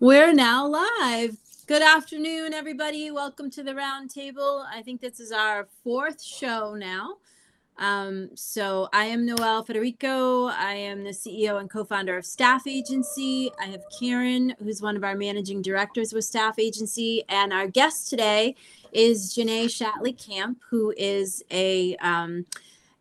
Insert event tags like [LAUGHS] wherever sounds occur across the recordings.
We're now live. Good afternoon, everybody. Welcome to the roundtable. I think this is our fourth show now. Um, so I am Noelle Federico. I am the CEO and co-founder of Staff Agency. I have Karen, who's one of our managing directors with Staff Agency, and our guest today is Janae Shatley Camp, who is a um,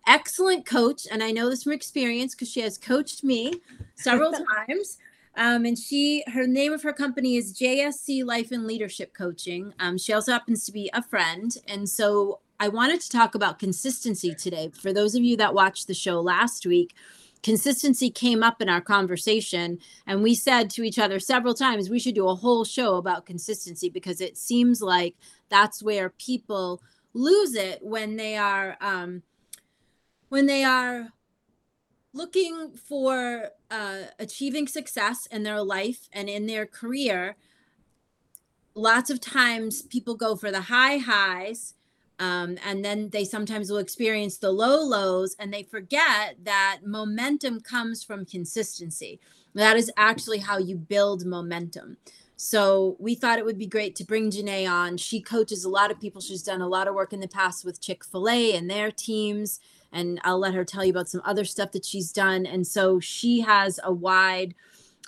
excellent coach, and I know this from experience because she has coached me several [LAUGHS] times. Um, and she, her name of her company is JSC Life and Leadership Coaching. Um, she also happens to be a friend. And so I wanted to talk about consistency today. For those of you that watched the show last week, consistency came up in our conversation. And we said to each other several times, we should do a whole show about consistency because it seems like that's where people lose it when they are, um, when they are looking for uh, achieving success in their life and in their career, lots of times people go for the high highs um, and then they sometimes will experience the low lows and they forget that momentum comes from consistency. That is actually how you build momentum. So we thought it would be great to bring Janae on. She coaches a lot of people. She's done a lot of work in the past with Chick fil A and their teams and I'll let her tell you about some other stuff that she's done. And so she has a wide,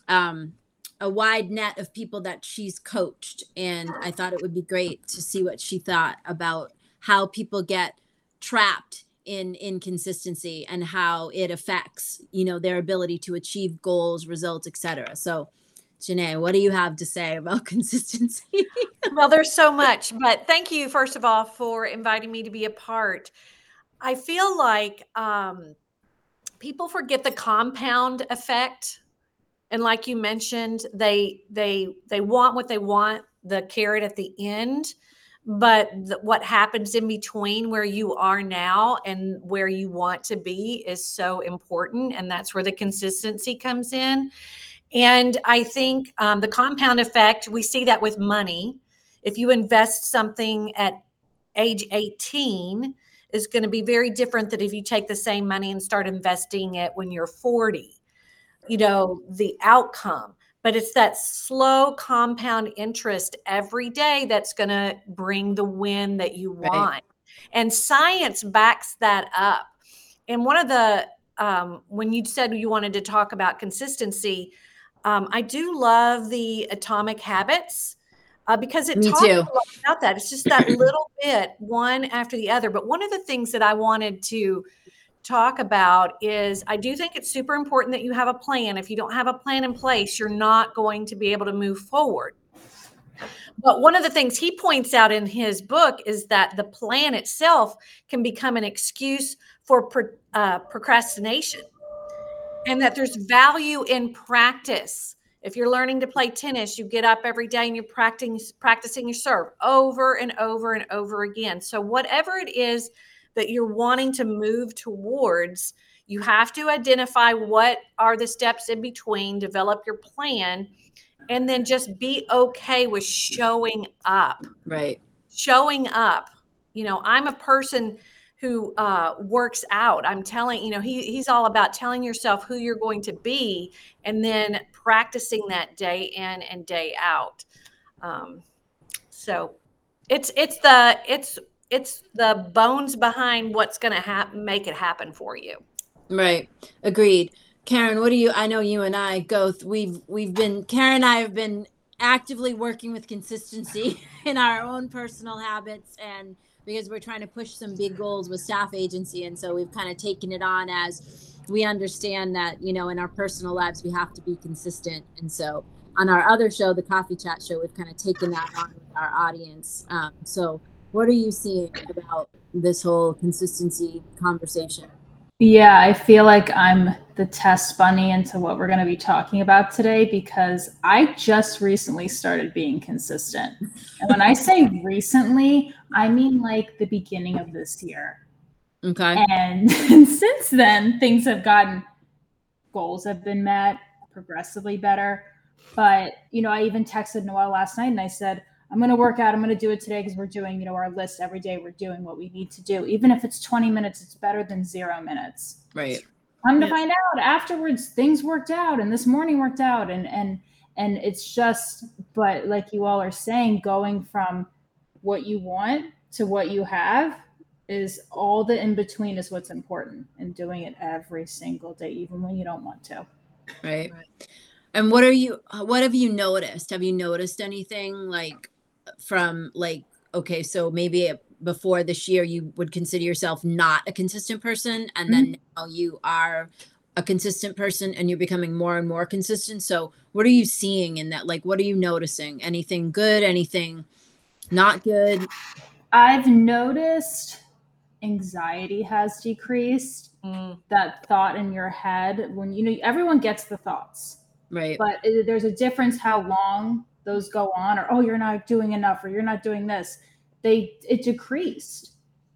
um, a wide net of people that she's coached, and I thought it would be great to see what she thought about how people get trapped in inconsistency and how it affects you know their ability to achieve goals results etc so Janae, what do you have to say about [LAUGHS] consistency? well, there's so much, but thank you, first of all, for inviting me to be a part. I feel like um, people forget the compound effect, and like you mentioned, they they they want what they want, the carrot at the end, but the, what happens in between where you are now and where you want to be is so important, and that's where the consistency comes in. And I think um, the compound effect, we see that with money. If you invest something at age 18, is going to be very different than if you take the same money and start investing it when you're 40 you know the outcome. But it's that slow compound interest every day that's going to bring the win that you want. Right. and science backs that up. And one of the um, when you said you wanted to talk about consistency um, i do love the atomic habits uh, because it Me talks about that. It's just that [CLEARS THROAT] little bit, one after the other. But one of the things that I wanted to talk about is I do think it's super important that you have a plan. If you don't have a plan in place, you're not going to be able to move forward. But one of the things he points out in his book is that the plan itself can become an excuse for pro, uh, procrastination and that there's value in practice if you're learning to play tennis, you get up every day and you're practicing practicing your serve over and over and over again. So whatever it is that you're wanting to move towards, you have to identify what are the steps in between, develop your plan, and then just be okay with showing up. Right. Showing up. You know, I'm a person who uh, works out. I'm telling, you know, he, he's all about telling yourself who you're going to be and then practicing that day in and day out. Um, so it's, it's the, it's, it's the bones behind what's going to happen, make it happen for you. Right. Agreed. Karen, what do you, I know you and I go, we've, we've been, Karen and I have been actively working with consistency [LAUGHS] in our own personal habits and, because we're trying to push some big goals with staff agency and so we've kind of taken it on as we understand that you know in our personal lives we have to be consistent. And so on our other show the coffee chat show we've kind of taken that on with our audience. Um, so what are you seeing about this whole consistency conversation yeah, I feel like I'm the test bunny into what we're going to be talking about today because I just recently started being consistent. And when I say [LAUGHS] recently, I mean like the beginning of this year. Okay. And, and [LAUGHS] since then, things have gotten, goals have been met progressively better. But, you know, I even texted Noelle last night and I said, I'm going to work out. I'm going to do it today because we're doing, you know, our list every day. We're doing what we need to do. Even if it's 20 minutes, it's better than zero minutes. Right. Come to find out afterwards, things worked out and this morning worked out. And, and, And it's just, but like you all are saying, going from what you want to what you have is all the in between is what's important and doing it every single day, even when you don't want to. Right. right. And what are you, what have you noticed? Have you noticed anything like from like, okay, so maybe before this year you would consider yourself not a consistent person and mm-hmm. then now you are a consistent person and you're becoming more and more consistent. So what are you seeing in that? Like, what are you noticing? Anything good? Anything not good? I've noticed anxiety has decreased. Mm. That thought in your head when you know everyone gets the thoughts, right? But it, there's a difference how long those go on, or oh, you're not doing enough, or you're not doing this. They it decreased.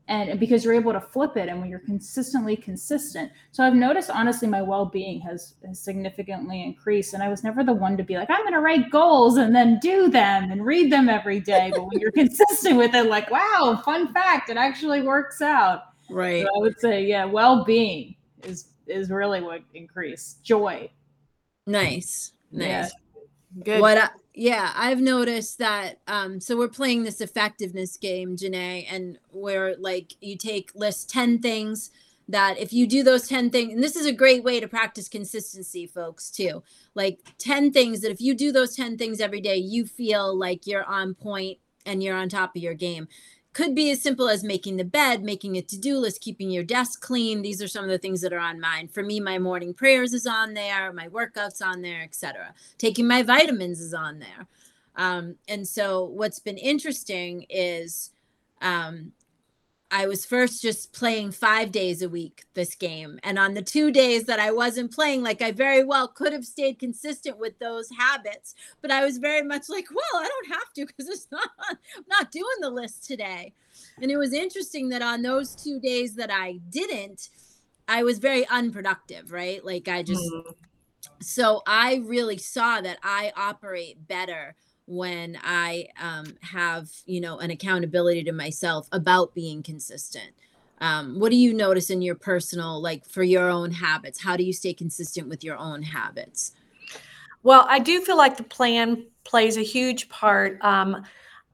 And because you're able to flip it and when you're consistently consistent. So i've noticed honestly my well-being has, has significantly increased and i was never the one to be like i'm going to write goals and then do them and read them every day. But when you're [LAUGHS] consistent with it like wow fun fact it actually works out. Right. So i would say yeah well-being is is really what increased. Joy. Nice. Nice. Yeah. Good. What I, yeah, I've noticed that. Um, so we're playing this effectiveness game, Janae, and where like you take list 10 things that if you do those 10 things, and this is a great way to practice consistency, folks, too. Like 10 things that if you do those 10 things every day, you feel like you're on point and you're on top of your game could be as simple as making the bed, making a to do list, keeping your desk clean. These are some of the things that are on mine. For me, my morning prayers is on there, my workouts on there, etc. Taking my vitamins is on there. Um, and so, what's been interesting is um, I was first just playing five days a week this game. And on the two days that I wasn't playing, like I very well could have stayed consistent with those habits. But I was very much like, well, I don't have to because it's not, I'm not doing the list today. And it was interesting that on those two days that I didn't, I was very unproductive, right? Like I just, mm-hmm. so I really saw that I operate better when I um, have, you know, an accountability to myself about being consistent. Um, what do you notice in your personal, like for your own habits? How do you stay consistent with your own habits? Well, I do feel like the plan plays a huge part. Um,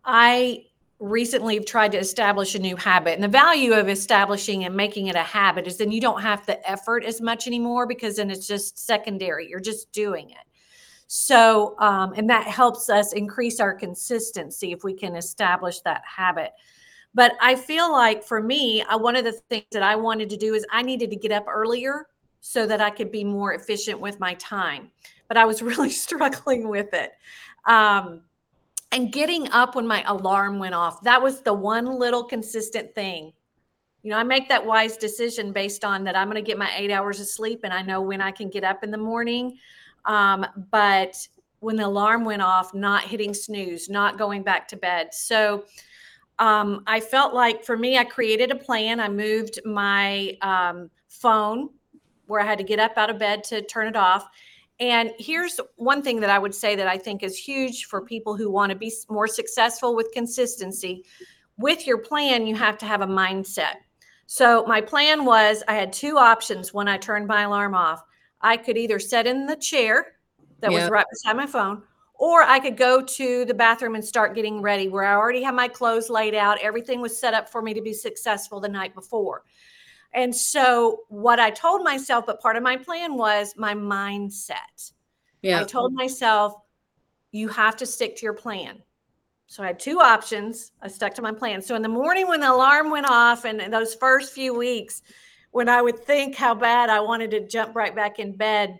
I recently have tried to establish a new habit, and the value of establishing and making it a habit is then you don't have the effort as much anymore because then it's just secondary. You're just doing it. So, um, and that helps us increase our consistency if we can establish that habit. But I feel like for me, I, one of the things that I wanted to do is I needed to get up earlier so that I could be more efficient with my time. But I was [LAUGHS] really struggling with it. Um, and getting up when my alarm went off, that was the one little consistent thing. You know, I make that wise decision based on that I'm going to get my eight hours of sleep and I know when I can get up in the morning. Um, but when the alarm went off, not hitting snooze, not going back to bed. So um, I felt like for me, I created a plan. I moved my um, phone where I had to get up out of bed to turn it off. And here's one thing that I would say that I think is huge for people who want to be more successful with consistency. With your plan, you have to have a mindset. So my plan was I had two options when I turned my alarm off. I could either sit in the chair that yep. was right beside my phone, or I could go to the bathroom and start getting ready where I already had my clothes laid out. Everything was set up for me to be successful the night before. And so, what I told myself, but part of my plan was my mindset. Yeah. I told myself, you have to stick to your plan. So I had two options. I stuck to my plan. So in the morning when the alarm went off and those first few weeks, when I would think how bad I wanted to jump right back in bed,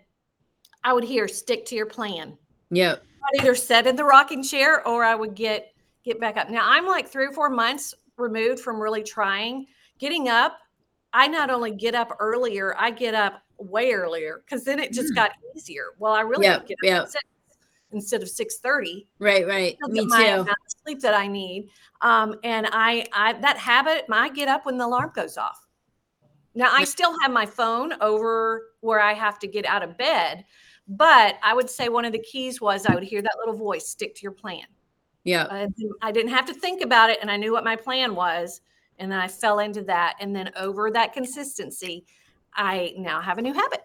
I would hear stick to your plan. Yep. I'd either sit in the rocking chair or I would get get back up. Now I'm like three or four months removed from really trying. Getting up, I not only get up earlier, I get up way earlier because then it just mm. got easier. Well, I really yep, get up yep. instead of six thirty. Right, right. Me too. sleep that I need, um, and I, I that habit. I get up when the alarm goes off. Now I still have my phone over where I have to get out of bed, but I would say one of the keys was I would hear that little voice, stick to your plan. Yeah. I, I didn't have to think about it and I knew what my plan was. And then I fell into that. And then over that consistency, I now have a new habit.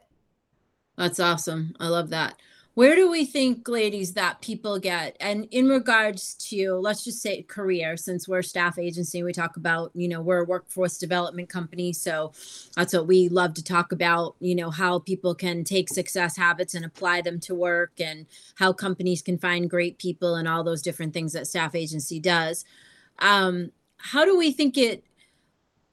That's awesome. I love that. Where do we think ladies that people get? And in regards to let's just say career since we're staff agency we talk about you know we're a workforce development company so that's what we love to talk about you know how people can take success habits and apply them to work and how companies can find great people and all those different things that staff agency does. Um, how do we think it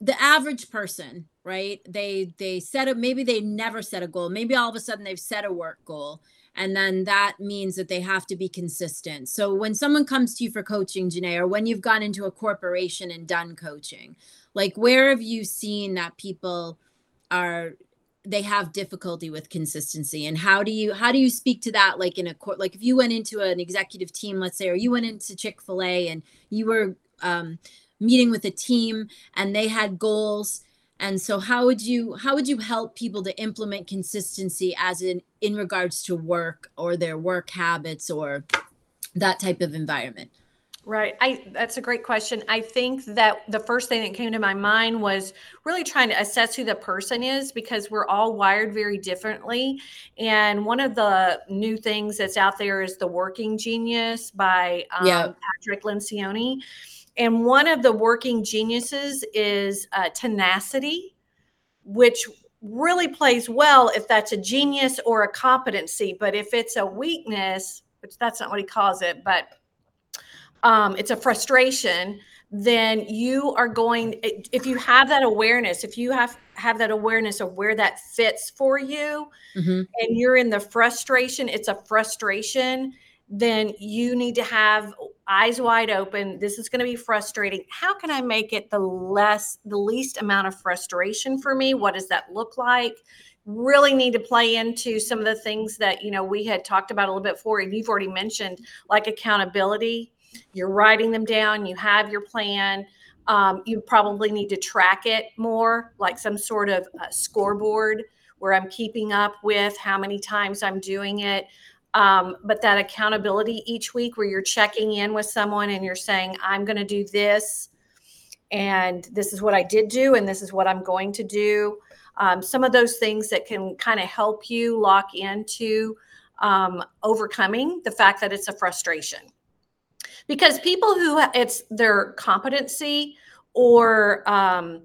the average person right? They they set up maybe they never set a goal. Maybe all of a sudden they've set a work goal and then that means that they have to be consistent. So when someone comes to you for coaching, Janae, or when you've gone into a corporation and done coaching, like where have you seen that people are they have difficulty with consistency and how do you how do you speak to that like in a court like if you went into an executive team let's say or you went into chick-fil-a and you were um, meeting with a team and they had goals and so how would you how would you help people to implement consistency as in in regards to work or their work habits or that type of environment Right. I that's a great question. I think that the first thing that came to my mind was really trying to assess who the person is because we're all wired very differently. And one of the new things that's out there is the Working Genius by um, yeah. Patrick Lencioni. And one of the working geniuses is uh, tenacity, which really plays well if that's a genius or a competency. But if it's a weakness, which that's not what he calls it, but um, it's a frustration, then you are going, if you have that awareness, if you have, have that awareness of where that fits for you mm-hmm. and you're in the frustration, it's a frustration then you need to have eyes wide open. This is going to be frustrating. How can I make it the less, the least amount of frustration for me? What does that look like? Really need to play into some of the things that, you know, we had talked about a little bit before, and you've already mentioned, like accountability. You're writing them down, you have your plan. Um, you probably need to track it more, like some sort of scoreboard where I'm keeping up with how many times I'm doing it um, but that accountability each week where you're checking in with someone and you're saying i'm going to do this and this is what i did do and this is what i'm going to do. Um, some of those things that can kind of help you lock into um, overcoming the fact that it's a frustration. Because people who it's their competency or um,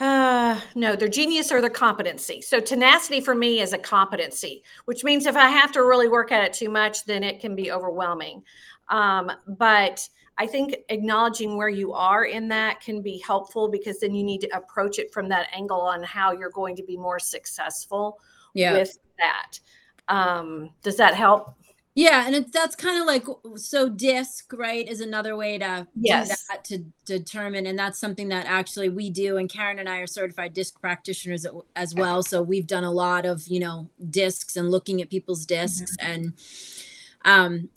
uh, no, their genius or their competency. So tenacity for me is a competency, which means if I have to really work at it too much, then it can be overwhelming. Um, but I think acknowledging where you are in that can be helpful because then you need to approach it from that angle on how you're going to be more successful yeah. with that. Um, does that help? Yeah, and it's that's kind of like so disc, right, is another way to yes. do that to determine, and that's something that actually we do. And Karen and I are certified disc practitioners as well, so we've done a lot of you know discs and looking at people's discs, mm-hmm. and um,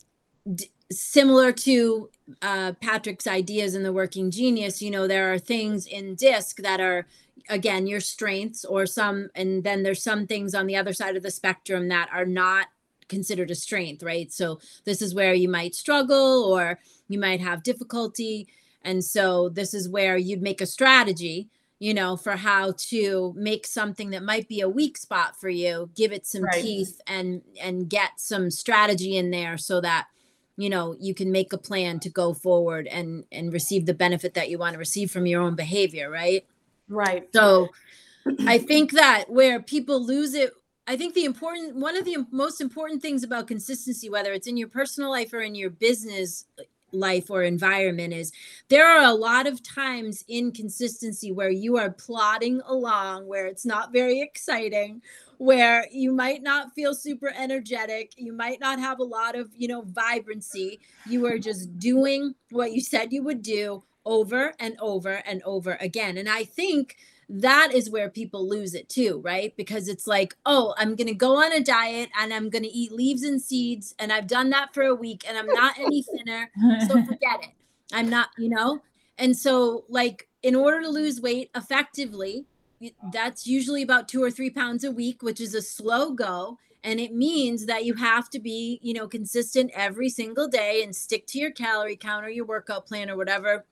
d- similar to uh, Patrick's ideas in the Working Genius, you know, there are things in disc that are again your strengths or some, and then there's some things on the other side of the spectrum that are not considered a strength, right? So this is where you might struggle or you might have difficulty. And so this is where you'd make a strategy, you know, for how to make something that might be a weak spot for you, give it some right. teeth and and get some strategy in there so that you know you can make a plan to go forward and and receive the benefit that you want to receive from your own behavior, right? Right. So I think that where people lose it I think the important one of the most important things about consistency, whether it's in your personal life or in your business uh, life or environment, is there are a lot of times in consistency where you are plodding along, where it's not very exciting, where you might not feel super energetic, you might not have a lot of, you know, vibrancy. You are just doing what you said you would do over and over and over again. And I think that is where people lose it too, right? Because it's like, oh, I'm going to go on a diet and I'm going to eat leaves and seeds. And I've done that for a week and I'm not any thinner. so [LAUGHS] forget it. I'm not, you know? And so, like, in order to lose weight effectively, that's usually about two or three pounds a week, which is a slow go. And it means that you have to be, you know, consistent every single day and stick to your calorie count or your workout plan or whatever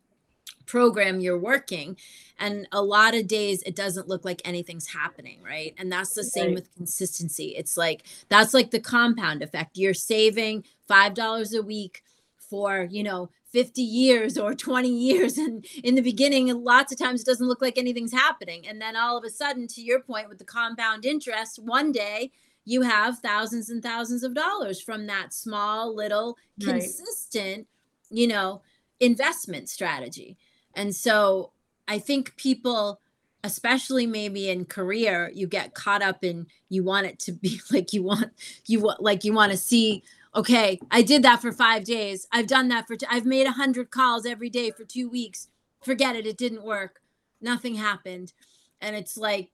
program you're working and a lot of days it doesn't look like anything's happening right? And that's the same Right. with consistency. It's like that's like the compound effect. You're saving five dollars a week for you know 50 years or 20 years [LAUGHS] and in the beginning lots of times it doesn't look like anything's happening. And then all of a sudden to your point with the compound interest one day you have thousands and thousands of dollars from that small little Right. consistent you know investment strategy and so I think people, especially maybe in career, you get caught up in you want it to be [LAUGHS] like you want you want like you want to see. Okay, I did that for five days. I've done that for. T- I've made a hundred calls every day for two weeks. Forget it. It didn't work. Nothing happened, and it's like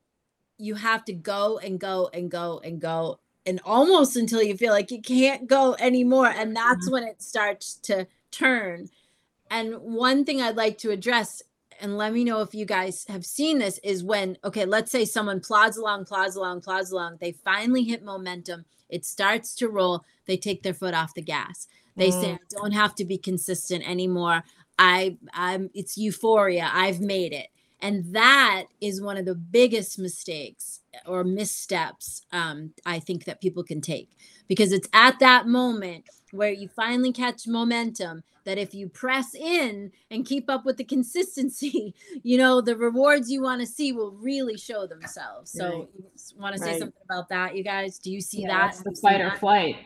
you have to go and go and go and go and almost until you feel like you can't go anymore, and that's mm-hmm. when it starts to turn. And one thing I'd like to address and let me know if you guys have seen this is when okay let's say someone plods along plods along plods along they finally hit momentum it starts to roll they take their foot off the gas. They say Mm. i don't have to be consistent anymore. I i'm it's euphoria. I've made it and that is one of the biggest mistakes or missteps um, i think that people can take because it's at that moment where you finally catch momentum that if you press in and keep up with the consistency, [LAUGHS] you know, the rewards you want to see will really show themselves. So, Right. you want to say Right. something about that, you guys? Do you see Yeah, that? that's the fight or that? flight.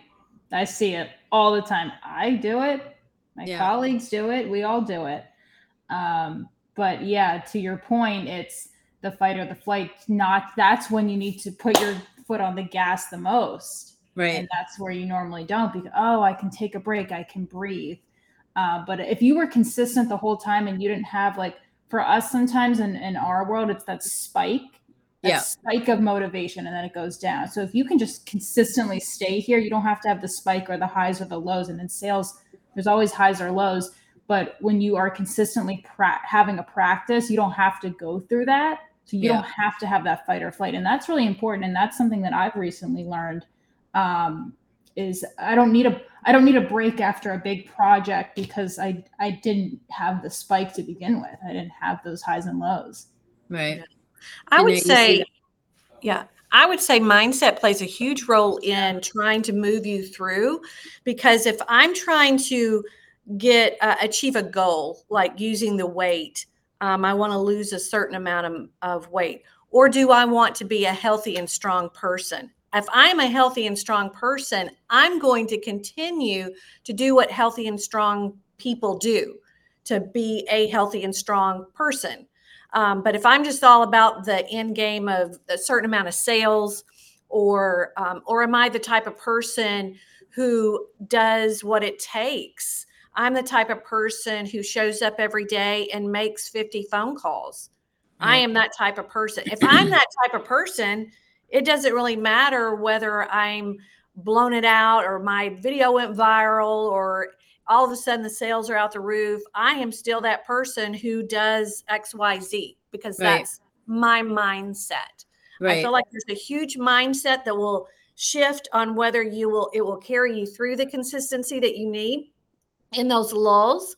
I see it all the time. I do it. My Yeah. colleagues do it. We all do it. Um, but yeah, to your point, it's the fight or the flight. Not that's when you need to put your foot on the gas the most, Right. and that's where you normally don't. Because oh, I can take a break. I can breathe. Uh, but if you were consistent the whole time and you didn't have like for us sometimes in, in our world, it's that spike that Yeah. spike of motivation and then it goes down. So if you can just consistently stay here, you don't have to have the spike or the highs or the lows. And in sales, there's always highs or lows. But when you are consistently pra- having a practice, you don't have to go through that. So you Yeah. don't have to have that fight or flight. And that's really important. And that's something that I've recently learned. Um, is I don't need a I don't need a break after a big project because I I didn't have the spike to begin with. I didn't have those highs and lows. Right. I You would say, yeah, I would say mindset plays a huge role in trying to move you through because if I'm trying to get uh, achieve a goal like using the weight, um, I want to lose a certain amount of, of weight, or do I want to be a healthy and strong person? If I'm a healthy and strong person, I'm going to continue to do what healthy and strong people do to be a healthy and strong person. Um, but if I'm just all about the end game of a certain amount of sales, or um, or am I the type of person who does what it takes? I'm the type of person who shows up every day and makes 50 phone calls. I am that type of person. If [CLEARS THROAT] I'm that type of person, it doesn't really matter whether I'm blown it out or my video went viral or all of a sudden the sales are out the roof. I am still that person who does XYZ because Right. that's my mindset. I feel like there's a huge mindset that will shift on whether you will it will carry you through the consistency that you need in those lulls.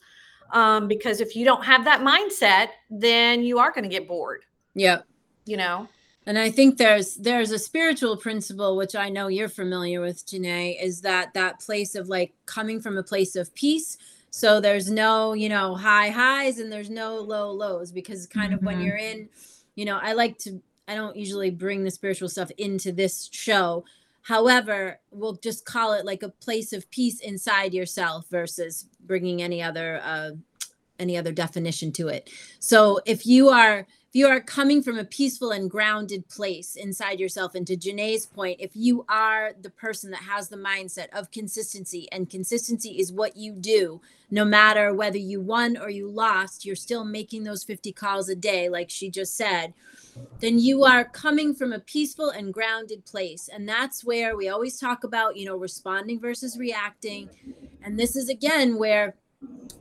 Um, because if you don't have that mindset, then you are going to get bored, yeah. you know? And I think there's there's a spiritual principle which I know you're familiar with, Janae, is that that place of like coming from a place of peace. So there's no, you know, high highs and there's no low lows because kind of when Mhm. you're in, you know, I like to I don't usually bring the spiritual stuff into this show. However, we'll just call it like a place of peace inside yourself versus bringing any other uh any other definition to it. So if you are if you are coming from a peaceful and grounded place inside yourself, and to Janae's point, if you are the person that has the mindset of consistency, and consistency is what you do, no matter whether you won or you lost, you're still making those 50 calls a day, like she just said, then you are coming from a peaceful and grounded place. And that's where we always talk about, you know, responding versus reacting. And this is again where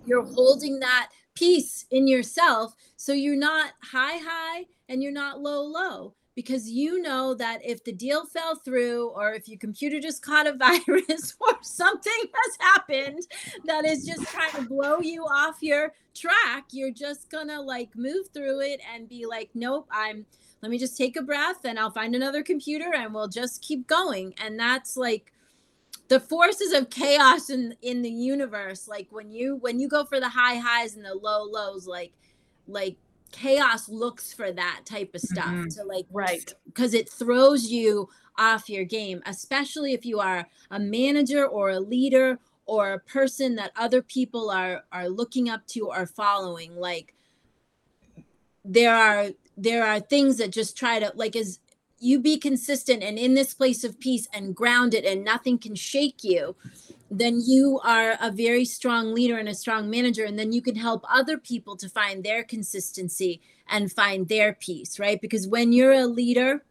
you're holding that peace in yourself so you're not high high and you're not low low because you know that if the deal fell through or if your computer just caught a [LAUGHS] virus or something has happened that is just trying to blow you off your track, you're just gonna like move through it and be like, nope, I'm let me just take a breath and I'll find another computer and we'll just keep going. And that's like the forces of chaos in in the universe. Like when you when you go for the high highs and the low lows, like like chaos looks for that type of stuff mm-hmm. to like right because it throws you off your game especially if you are a manager or a leader or a person that other people are are looking up to or following like there are there are things that just try to like as you be consistent and in this place of peace and grounded and nothing can shake you then you are a very strong leader and a strong manager and then you can help other people to find their consistency and find their peace right? Because when you're a leader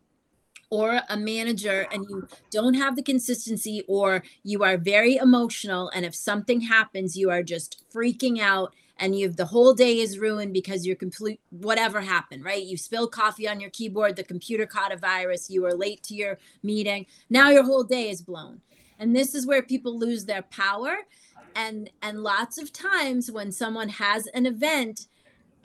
or a manager and you don't have the consistency or you are very emotional and if something happens you are just freaking out and you've the whole day is ruined because you're complete whatever happened right? You spilled coffee on your keyboard the computer caught a virus you were late to your meeting. Now your whole day is blown. And this is where people lose their power. And and lots of times when someone has an event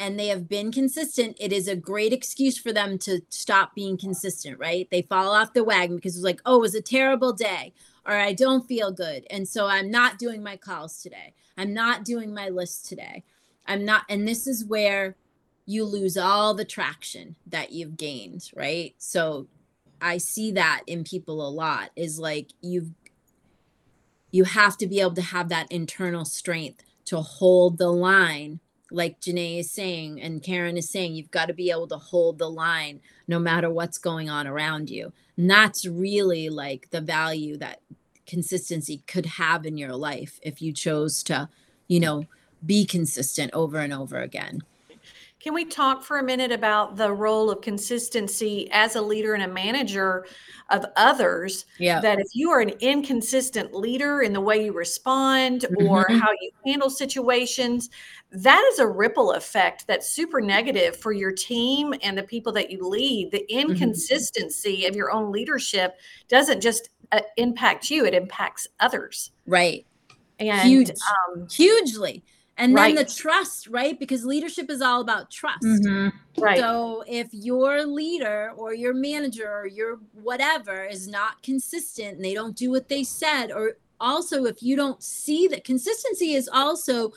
and they have been consistent it is a great excuse for them to stop being consistent right? They fall off the wagon because it's like oh it was a terrible day or i don't feel good and so i'm not doing my calls today. I'm not doing my list today. I'm not and this is where you lose all the traction that you've gained right? So i see that in people a lot is like you've you have to be able to have that internal strength to hold the line like Janae is saying and Karen is saying, you've got to be able to hold the line no matter what's going on around you. And that's really like the value that consistency could have in your life if you chose to, you know, be consistent over and over again. Can we talk for a minute about the role of consistency as a leader and a manager of others? Yeah. That if you are an inconsistent leader in the way you respond mm-hmm. or how you handle situations, that is a ripple effect that's super negative for your team and the people that you lead. The mm-hmm. inconsistency mm-hmm. of your own leadership doesn't just uh, impact you, it impacts others. Right. And Huge. Um, hugely and then the trust right because leadership is all about trust mm-hmm. right so if your leader or your manager or your whatever is not consistent and they don't do what they said or also if you don't see that consistency is also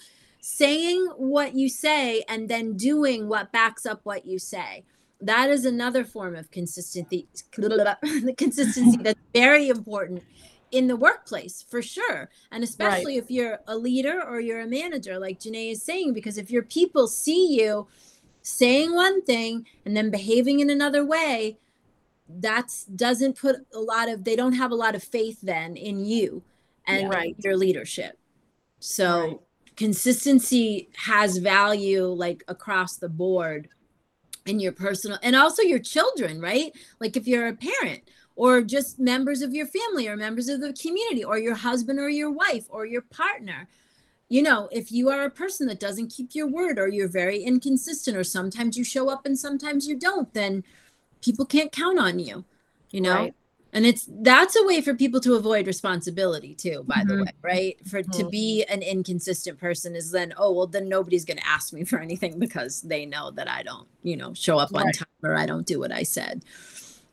saying what you say and then doing what backs up what you say that is another form of consistency the [LAUGHS] consistency that's [LAUGHS] very important in the workplace for sure. And especially right. if you're a leader or you're a manager, like Janae is saying, because if your people see you saying one thing and then behaving in another way, that's doesn't put a lot of they don't have a lot of faith then in you and right. your leadership. So right. Consistency has value like across the board in your personal and also your children, right? Like if you're a parent or just members of your family or members of the community or your husband or your wife or your partner you know if you are a person that doesn't keep your word or you're very inconsistent or sometimes you show up and sometimes you don't then people can't count on you you know right. And it's that's a way for people to avoid responsibility too by mm-hmm. the way right for mm-hmm. to be an inconsistent person is then oh well then nobody's going to ask me for anything because they know that i don't you know show up on time or i don't do what i said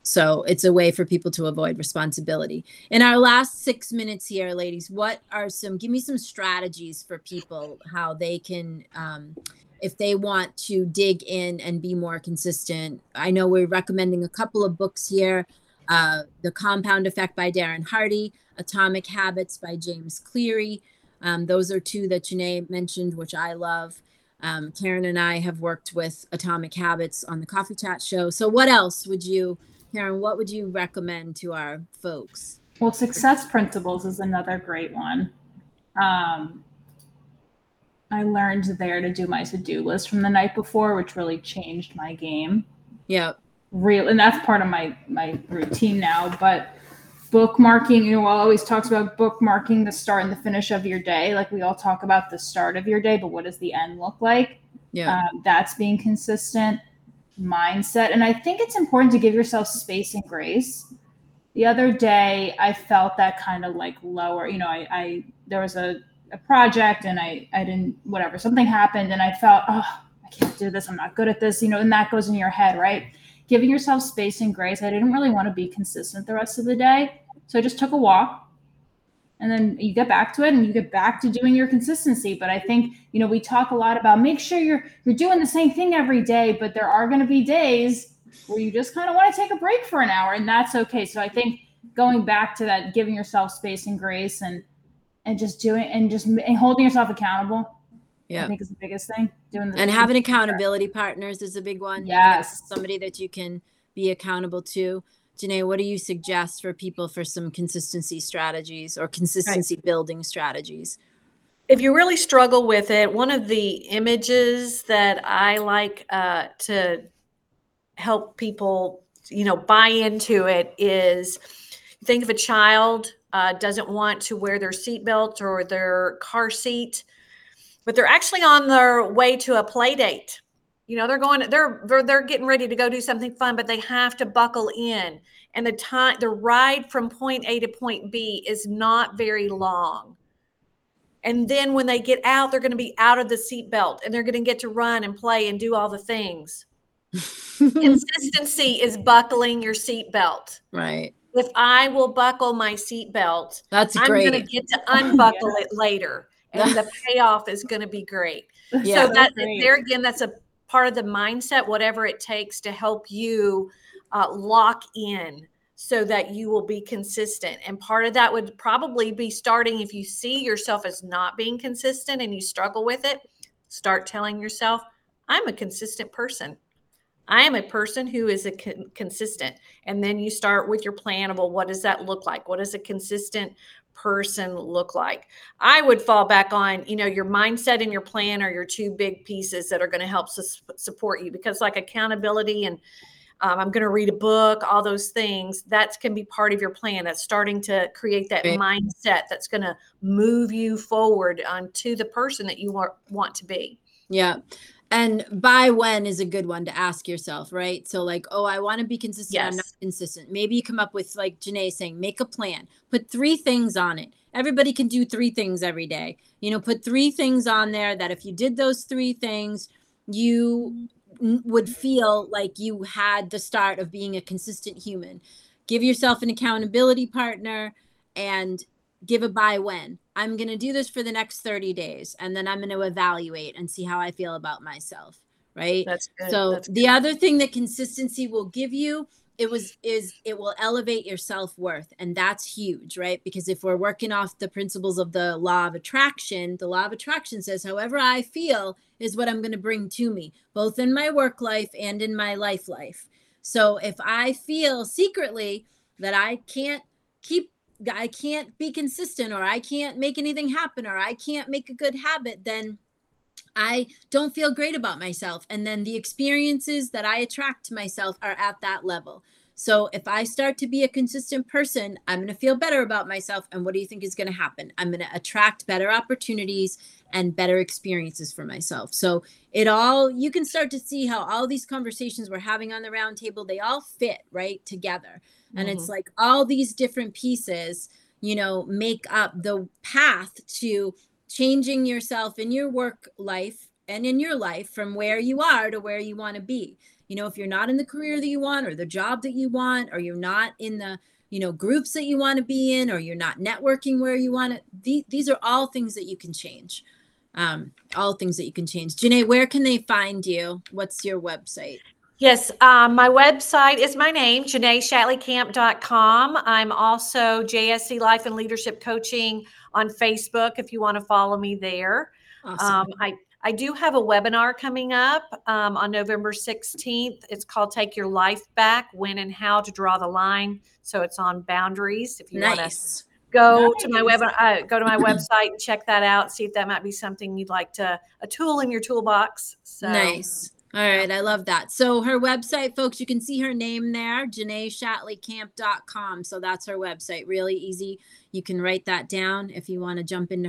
so it's a way for people to avoid responsibility. In our last six minutes here, ladies, what are some, give me some strategies for people how they can, um, if they want to dig in and be more consistent. I know we're recommending a couple of books here uh, The Compound Effect by Darren Hardy, Atomic Habits by James Cleary. Um, those are two that Janae mentioned, which I love. Um, Karen and I have worked with Atomic Habits on the Coffee Chat show. So, what else would you Karen, what would you recommend to our folks? Well, success principles is another great one. Um, I learned there to do my to-do list from the night before, which really changed my game. Yeah. Real, and that's part of my my routine now. But bookmarking, you know, always talks about bookmarking the start and the finish of your day. Like we all talk about the start of your day, but what does the end look like? Yeah. Um, that's being consistent mindset. And I think it's important to give yourself space and grace. The other day, I felt that kind of like lower, you know, I, I there was a, a project and I, I didn't, whatever, something happened and I felt, oh, I can't do this. I'm not good at this, you know, and that goes in your head, right? Giving yourself space and grace. I didn't really want to be consistent the rest of the day. So I just took a walk and then you get back to it and you get back to doing your consistency but i think you know we talk a lot about make sure you're you're doing the same thing every day but there are going to be days where you just kind of want to take a break for an hour and that's okay so i think going back to that giving yourself space and grace and and just doing and just and holding yourself accountable yeah. I think is the biggest thing doing the and having accountability partners is a big one. Yes. Somebody that you can be accountable to. Janae, what do you suggest for people for some consistency strategies or consistency right. building strategies? If you really struggle with it, one of the images that I like uh, to help people, you know, buy into it is think of a child uh, doesn't want to wear their seatbelt or their car seat, but they're actually on their way to a play date. You know they're going they're, they're they're getting ready to go do something fun but they have to buckle in. And the time the ride from point a to point b is not very long. And then when they get out they're going to be out of the seatbelt and they're going to get to run and play and do all the things. [LAUGHS] Consistency is buckling your seatbelt. Right. If i will buckle my seatbelt that's i'm great. going to get to unbuckle [LAUGHS] yeah. it later and the [LAUGHS] payoff is going to be great yeah, so that there again that's a part of the mindset, whatever it takes to help you uh, lock in so that you will be consistent. And part of that would probably be starting if you see yourself as not being consistent and you struggle with it, start telling yourself, I'm a consistent person. I am a person who is a con- consistent. And then you start with your plan of, well, what does that look like? What does a consistent person look like? I would fall back on, you know, your mindset and your plan are your two big pieces that are going to help su- support you because, like accountability and um, I'm going to read a book, all those things that can be part of your plan. That's starting to create that right. mindset that's going to move you forward onto the person that you want, want to be. Yeah. And by when is a good one to ask yourself, right? So, like, oh, I want to be consistent. Yes. I'm not consistent. Maybe you come up with, like Janae saying, make a plan, put three things on it. Everybody can do three things every day. You know, put three things on there that if you did those three things, you would feel like you had the start of being a consistent human. Give yourself an accountability partner and give a by when. I'm going to do this for the next 30 days and then I'm going to evaluate and see how I feel about myself, right? That's good. So That's the other thing that consistency will give you it was is it will elevate your self-worth and that's huge right because if we're working off the principles of the law of attraction the law of attraction says however i feel is what i'm going to bring to me both in my work life and in my life life so if i feel secretly that i can't keep I can't be consistent or I can't make anything happen or I can't make a good habit, then I don't feel great about myself. And then the experiences that I attract to myself are at that level. So if I start to be a consistent person, I'm going to feel better about myself. And what do you think is going to happen? I'm going to attract better opportunities and better experiences for myself. So it all, you can start to see how all these conversations we're having on the round table, they all fit right together and mm-hmm. it's like all these different pieces you know make up the path to changing yourself in your work life and in your life from where you are to where you want to be. You know if you're not in the career that you want or the job that you want or you're not in the you know groups that you want to be in or you're not networking where you want to these, these are all things that you can change. Um all things that you can change. Janae where can they find you? What's your website Yes, um, my website is my name, JanaeShatleyCamp.com. I'm also JSC Life and Leadership Coaching on Facebook if you want to follow me there. Awesome. Um, I, I do have a webinar coming up um, on November 16th. It's called Take Your Life Back When and How to Draw the Line. So it's on boundaries. If you nice. want to go nice. to my web, uh, go to my website, and check that out, see if that might be something you'd like to, a tool in your toolbox. So nice. All right, I love that. So her website, folks, you can see her name there, JanaeShatleyCamp.com. So that's her website. Really easy. You can write that down if you want to jump into